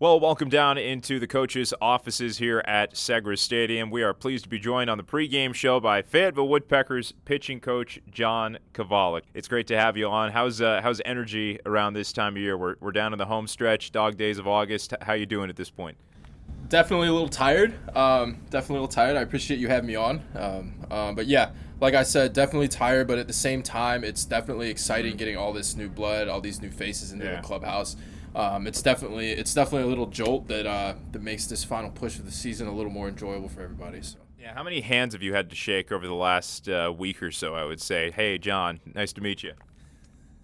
Well, welcome down into the coaches' offices here at Segra Stadium. We are pleased to be joined on the pregame show by Fayetteville Woodpeckers pitching coach John Kovalik. It's great to have you on. How's uh, how's energy around this time of year? We're, we're down in the home stretch, dog days of August. How you doing at this point? Definitely a little tired. Um, definitely a little tired. I appreciate you having me on. Um, um, but yeah, like I said, definitely tired. But at the same time, it's definitely exciting getting all this new blood, all these new faces into Yeah. the clubhouse um, it's definitely it's definitely a little jolt that uh, that makes this final push of the season a little more enjoyable for everybody. So. Yeah, how many hands have you had to shake over the last uh, week or so? I would say. Hey, John, nice to meet you.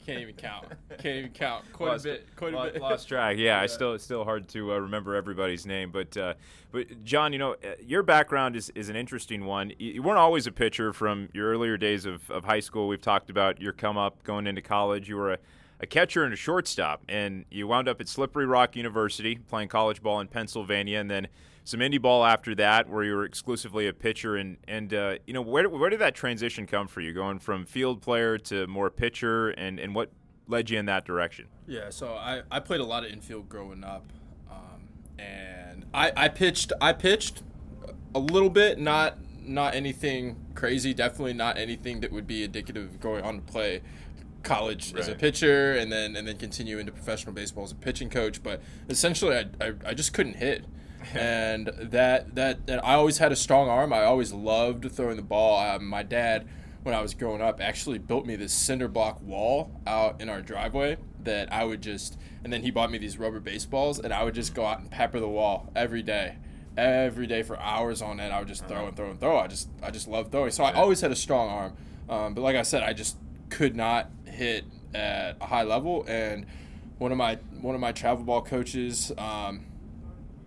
Can't even count. Can't even count. Quite lost, a bit. Quite a bit. Lost track. Yeah, I still it's still hard to uh, remember everybody's name. But uh, but John, you know, uh, your background is, is an interesting one. You, you weren't always a pitcher from your earlier days of, of high school. We've talked about your come up going into college. You were a a catcher and a shortstop, and you wound up at Slippery Rock University playing college ball in Pennsylvania, and then some indie ball after that, where you were exclusively a pitcher. And and uh, you know, where where did that transition come for you, going from field player to more pitcher, and and what led you in that direction? Yeah, so I, I played a lot of infield growing up, um, and I, I pitched I pitched a little bit, not not anything crazy, definitely not anything that would be indicative of going on to play college as a pitcher and then and then continue into professional baseball as a pitching coach. But essentially, I, I, I just couldn't hit. And that, that that I always had a strong arm. I always loved throwing the ball. Um, my dad, when I was growing up, actually built me this cinder block wall out in our driveway that I would just. And then he bought me these rubber baseballs, and I would just go out and pepper the wall every day, every day for hours on end. I would just throw and throw and throw. I just I just loved throwing. So I always had a strong arm. Um, but like I said, I just could not hit at a high level. And one of my one of my travel ball coaches, um,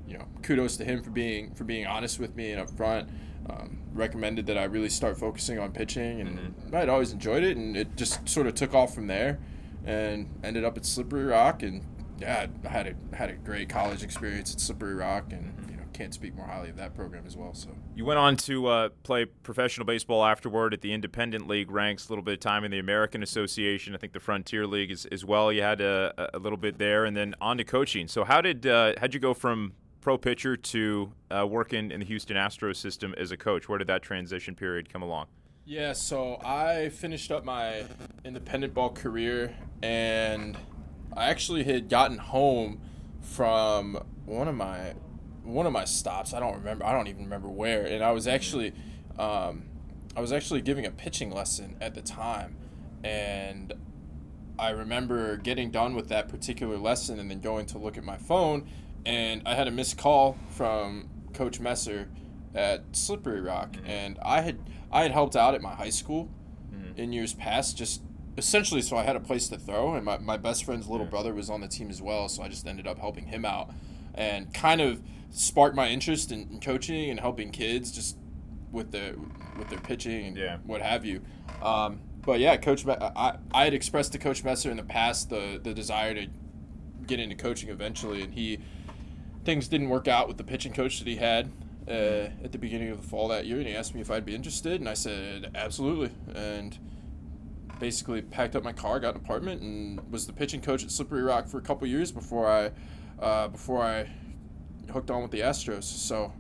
you know, kudos to him for being for being honest with me and upfront. Um, recommended that I really start focusing on pitching, and I'd always enjoyed it, and it just sort of took off from there, and ended up at Slippery Rock, and yeah, I had a had a great college experience at Slippery Rock, and you know, can't speak more highly of that program as well. So. You went on to uh, play professional baseball afterward at the Independent League ranks, a little bit of time in the American Association, I think the Frontier League as, as well. You had a, a little bit there, and then on to coaching. So how did uh, how'd you go from pro pitcher to uh, working in the Houston Astros system as a coach? Where did that transition period come along? Yeah, so I finished up my independent ball career and I actually had gotten home from one of my one of my stops. I don't remember. I don't even remember where. And I was actually um, I was actually giving a pitching lesson at the time and I remember getting done with that particular lesson and then going to look at my phone and I had a missed call from Coach Messer at Slippery Rock. And I had I had helped out at my high school in years past just essentially so I had a place to throw. And my, my best friend's little brother was on the team as well so I just ended up helping him out and kind of sparked my interest in, in coaching and helping kids just with their with their pitching and Yeah. what have you. Um, but yeah, Coach, Me- I, I had expressed to Coach Messer in the past the the desire to get into coaching eventually, and he things didn't work out with the pitching coach that he had uh, at the beginning of the fall that year, and he asked me if I'd be interested, and I said absolutely, and basically packed up my car, got an apartment, and was the pitching coach at Slippery Rock for a couple years before I uh, before I hooked on with the Astros. So.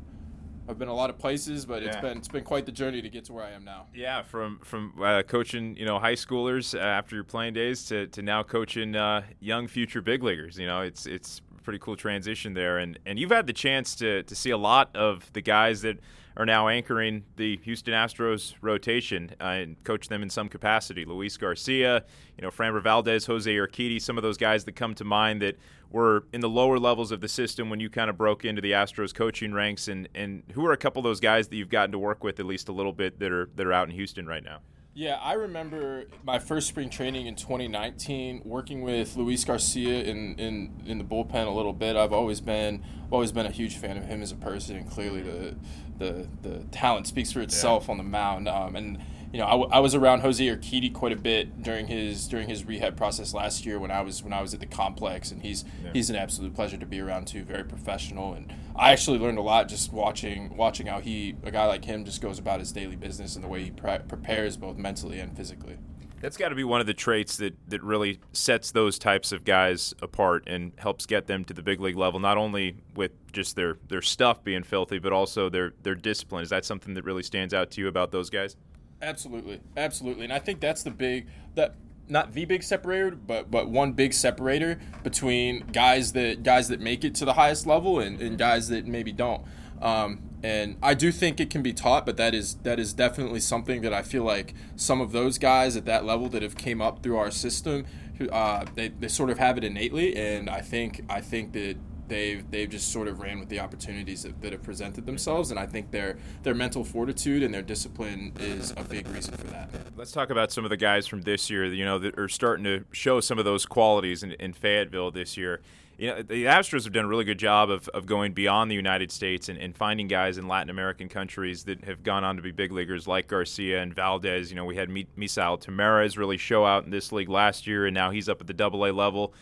I've been a lot of places, but it's Yeah. been it's been quite the journey to get to where I am now. Yeah, from from uh, coaching, you know, high schoolers uh, after your playing days to, to now coaching uh, young future big leaguers. You know, it's it's pretty cool transition there, and and you've had the chance to to see a lot of the guys that are now anchoring the Houston Astros rotation uh, and coach them in some capacity. Luis Garcia, you know, Framber Valdez, Jose Urquidy, some of those guys that come to mind that were in the lower levels of the system when you kind of broke into the Astros coaching ranks, and and who are a couple of those guys that you've gotten to work with at least a little bit that are that are out in Houston right now? Yeah, I remember my first spring training in 2019, working with Luis Garcia in, in, in the bullpen a little bit. I've always been always been a huge fan of him as a person, and clearly the the, the talent speaks for itself on the mound. Um, and you know, I, w- I was around Jose Urquidy quite a bit during his during his rehab process last year when I was when I was at the complex, and he's Yeah. he's an absolute pleasure to be around too. Very professional, and I actually learned a lot just watching watching how he a guy like him just goes about his daily business and the way he pre- prepares both mentally and physically. That's got to be one of the traits that, that really sets those types of guys apart and helps get them to the big league level, not only with just their, their stuff being filthy, but also their, their discipline. Is that something that really stands out to you about those guys? Absolutely. Absolutely. And I think that's the big that not the big separator, but but one big separator between guys that guys that make it to the highest level and, and guys that maybe don't. Um, and I do think it can be taught, but that is that is definitely something that I feel like some of those guys at that level that have came up through our system, uh, they, they sort of have it innately, and I think I think that they've they've just sort of ran with the opportunities that, that have presented themselves, and I think their their mental fortitude and their discipline is a big reason for that. Let's talk about some of the guys from this year. You know, that are starting to show some of those qualities in, in Fayetteville this year you know, the Astros have done a really good job of, of going beyond the United States and, and finding guys in Latin American countries that have gone on to be big leaguers like Garcia and Valdez. You know, we had Misael Tamarez really show out in this league last year, and now he's up at the double A level.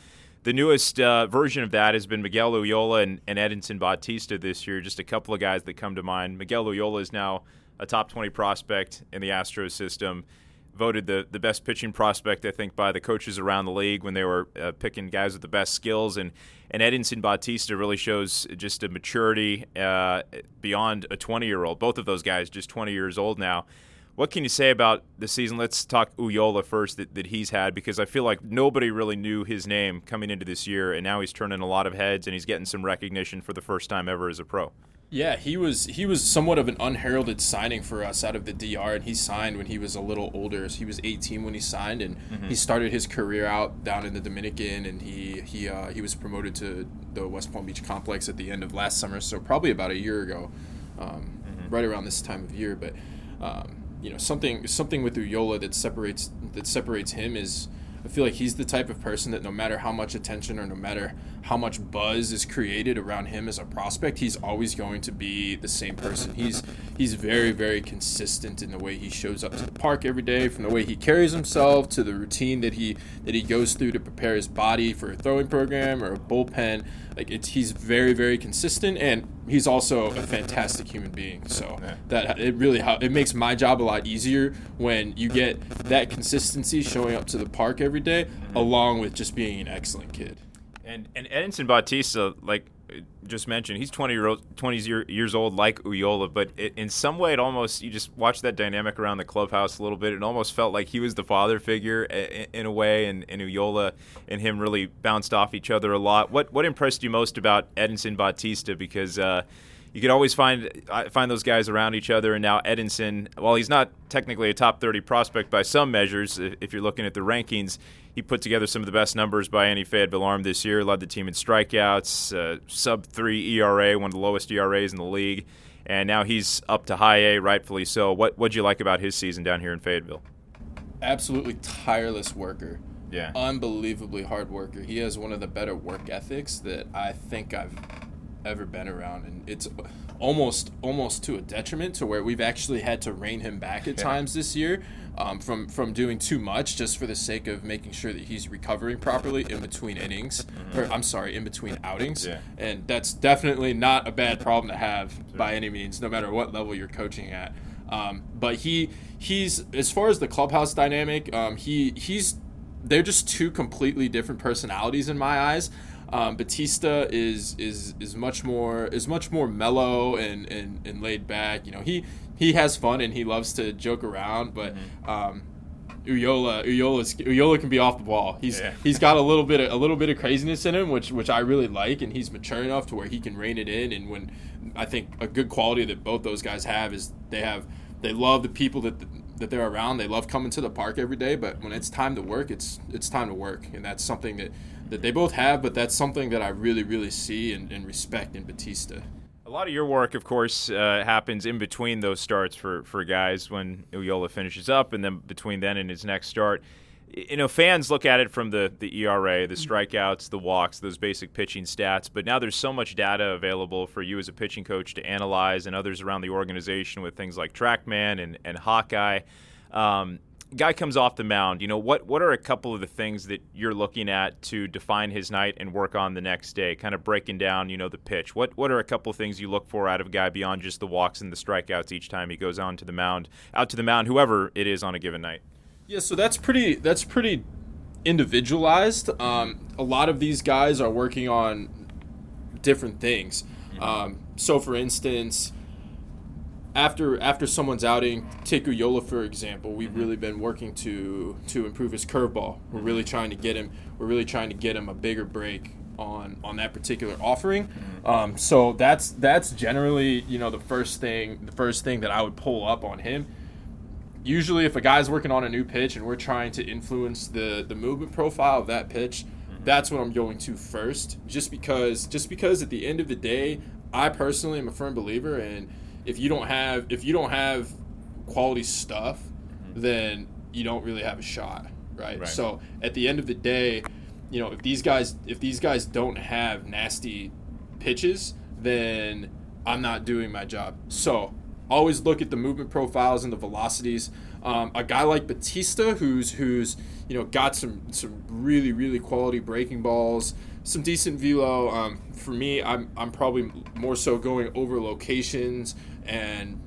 The newest uh, version of that has been Miguel Ullola and, and Edinson Bautista this year, just a couple of guys that come to mind. Miguel Ullola is now a top 20 prospect in the Astros system voted the, the best pitching prospect, I think, by the coaches around the league when they were uh, picking guys with the best skills. And, and Edinson Bautista really shows just a maturity uh, beyond a 20 year old. Both of those guys just 20 years old now. What can you say about the season? Let's talk Ullola first that, that he's had because I feel like nobody really knew his name coming into this year, and now he's turning a lot of heads and he's getting some recognition for the first time ever as a pro. Yeah, he was he was somewhat of an unheralded signing for us out of the DR, and he signed when he was a little older. So he was 18 when he signed, and mm-hmm. he started his career out down in the Dominican, and he he uh, he was promoted to the West Palm Beach complex at the end of last summer, so probably about a year ago, um, mm-hmm. right around this time of year. But um, you know something something with Ullola that separates that separates him is I feel like he's the type of person that no matter how much attention or no matter how much buzz is created around him as a prospect, he's always going to be the same person. He's he's very very consistent in the way he shows up to the park every day, from the way he carries himself to the routine that he that he goes through to prepare his body for a throwing program or a bullpen. Like it's he's very very consistent and he's also a fantastic human being. So that it really it makes my job a lot easier when you get that consistency showing up to the park every day, mm-hmm. along with just being an excellent kid. And and Edinson Bautista, like just mentioned, he's 20 year old, 20 year, years old, like Ullola, but it, in some way, it almost you just watch that dynamic around the clubhouse a little bit. It almost felt like he was the father figure in, in a way, and, and Ullola and him really bounced off each other a lot. What what impressed you most about Edinson Bautista? Because uh, you could always find uh, find those guys around each other. And now Edinson, while he's not technically a top 30 prospect by some measures, if you're looking at the rankings, he put together some of the best numbers by any Fayetteville arm this year. Led the team in strikeouts, uh, sub three ERA, one of the lowest ERAs in the league. And now he's up to high A, rightfully so. What what'd you like about his season down here in Fayetteville? Absolutely tireless worker. Yeah. Unbelievably hard worker. He has one of the better work ethics that I think I've ever been around, and it's almost almost to a detriment to where we've actually had to rein him back at yeah. times this year um, from from doing too much just for the sake of making sure that he's recovering properly in between innings, mm-hmm. or I'm sorry, in between outings, yeah. and that's definitely not a bad problem to have sure. by any means, no matter what level you're coaching at. Um, but he he's as far as the clubhouse dynamic, um, he he's they're just two completely different personalities in my eyes. Um, Bautista is is is much more is much more mellow and, and, and laid back. You know, he he has fun and he loves to joke around, but mm-hmm. um, Ullola Ullola can be off the ball. He's yeah. he's got a little bit of, a little bit of craziness in him, which which I really like, and he's mature enough to where he can rein it in. And when I think a good quality that both those guys have is they have they love the people that that they're around. They love coming to the park every day, but when it's time to work, it's it's time to work, and that's something that that they both have, but that's something that I really, really see and, and respect in Bautista. A lot of your work, of course, uh, happens in between those starts for, for guys when Ullola finishes up, and then between then and his next start. You know, fans look at it from the, the ERA, the mm-hmm. strikeouts, the walks, those basic pitching stats, but now there's so much data available for you as a pitching coach to analyze and others around the organization with things like TrackMan and, and Hawkeye. Um, guy comes off the mound, you know, what what are a couple of the things that you're looking at to define his night and work on the next day? Kind of breaking down, you know, the pitch. What what are a couple of things you look for out of a guy beyond just the walks and the strikeouts each time he goes on to the mound, out to the mound, whoever it is on a given night? Yeah, so that's pretty. That's pretty individualized. Um, a lot of these guys are working on different things. Um, so, for instance, after after someone's outing, take Yola for example, we've mm-hmm. really been working to to improve his curveball. We're really mm-hmm. trying to get him. We're really trying to get him a bigger break on on that particular offering. Mm-hmm. Um, so that's that's generally you know the first thing the first thing that I would pull up on him. Usually, if a guy's working on a new pitch and we're trying to influence the the movement profile of that pitch, that's what I'm going to first. Just because just because at the end of the day, I personally am a firm believer in if you don't have if you don't have quality stuff, then you don't really have a shot, right? Right. So at the end of the day, you know, if these guys if these guys don't have nasty pitches, then I'm not doing my job. So always look at the movement profiles and the velocities. Um, a guy like Bautista, who's who's you know got some some really really quality breaking balls, some decent velo. Um, for me, I'm I'm probably more so going over locations and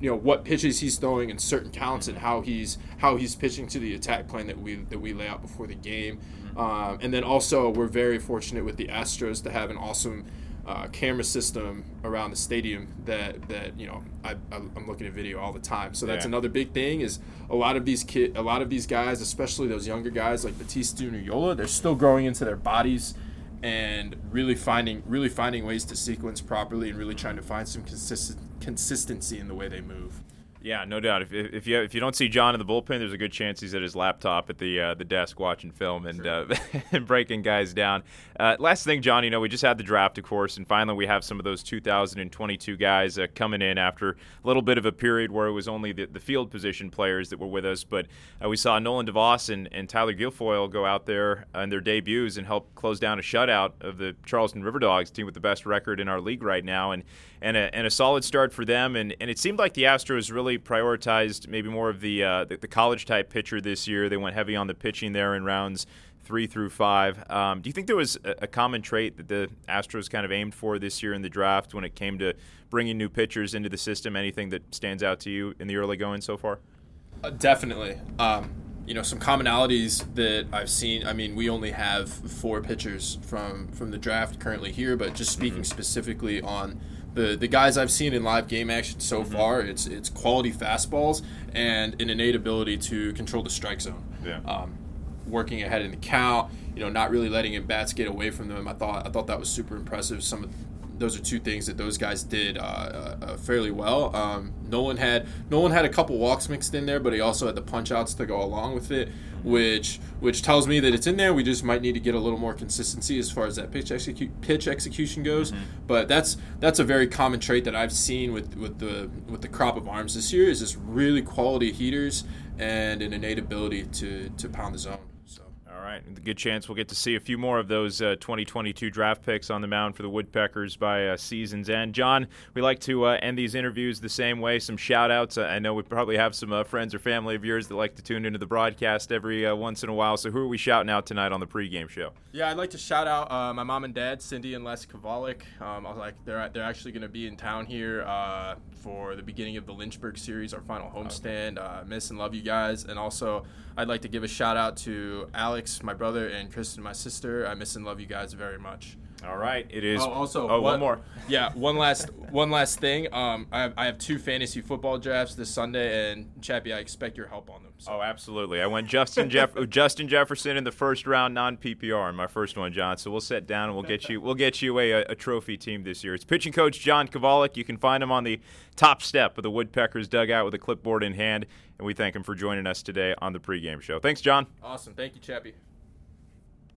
you know what pitches he's throwing in certain counts and how he's how he's pitching to the attack plan that we that we lay out before the game. Um, and then also we're very fortunate with the Astros to have an awesome uh, camera system around the stadium that that you know I, I'm looking at video all the time. So that's Yeah. another big thing is a lot of these kid a lot of these guys, especially those younger guys like Bautista and Ullola, they're still growing into their bodies and really finding really finding ways to sequence properly and really trying to find some consistent consistency in the way they move. Yeah, no doubt. If, if you if you don't see John in the bullpen, there's a good chance he's at his laptop at the uh, the desk watching film and uh, and breaking guys down. Uh, last thing, John, you know we just had the draft, of course, and finally we have some of those 2022 guys uh, coming in after a little bit of a period where it was only the, the field position players that were with us. But uh, we saw Nolan DeVos and, and Tyler Guilfoyle go out there in their debuts and help close down a shutout of the Charleston River Dogs, team with the best record in our league right now, and and a, and a solid start for them. And, and it seemed like the Astros really prioritized maybe more of the, uh, the the college type pitcher this year. They went heavy on the pitching there in rounds three through five. Um, do you think there was a, a common trait that the Astros kind of aimed for this year in the draft when it came to bringing new pitchers into the system? Anything that stands out to you in the early going so far? Uh, definitely. Um, you know, some commonalities that I've seen. I mean, we only have four pitchers from from the draft currently here, but just speaking specifically on the the guys I've seen in live game action so far, it's it's quality fastballs and an innate ability to control the strike zone. Yeah. Um, working ahead in the count, you know, not really letting at bats get away from them. I thought I thought that was super impressive. Some of those are two things that those guys did uh, uh, uh, fairly well. Um, Nolan had Nolan had a couple walks mixed in there, but he also had the punch outs to go along with it, which which tells me that it's in there. We just might need to get a little more consistency as far as that pitch execu- pitch execution goes. But that's that's a very common trait that I've seen with, with the with the crop of arms this year is just really quality heaters and an innate ability to to pound the zone. Right, good chance we'll get to see a few more of those uh, 2022 draft picks on the mound for the Woodpeckers by uh, season's end. John, we like to uh, end these interviews the same way. Some shout outs. I know we probably have some uh, friends or family of yours that like to tune into the broadcast every uh, once in a while. So who are we shouting out tonight on the pregame show? Yeah, I'd like to shout out uh, my mom and dad, Cindy and Les Kovalik. Um, I was like, they're they're actually going to be in town here for the beginning of the Lynchburg series, our final homestand. Uh, miss and love you guys, and also I'd like to give a shout out to Alex, my brother, and Kristen, my sister. I miss and love you guys very much. All right, it is. Oh, also, oh, what- one more. Yeah, one last one last thing. Um, I have, I have two fantasy football drafts this Sunday, and Chappie, I expect your help on them. So. Oh, absolutely. I went Justin Jeff Justin Jefferson in the first round, non PPR, in my first one, John. So we'll sit down and we'll get you we'll get you a, a trophy team this year. It's pitching coach John Kovalik. You can find him on the top step of the Woodpeckers dugout with a clipboard in hand, and we thank him for joining us today on the pregame show. Thanks, John. Awesome. Thank you, Chappie.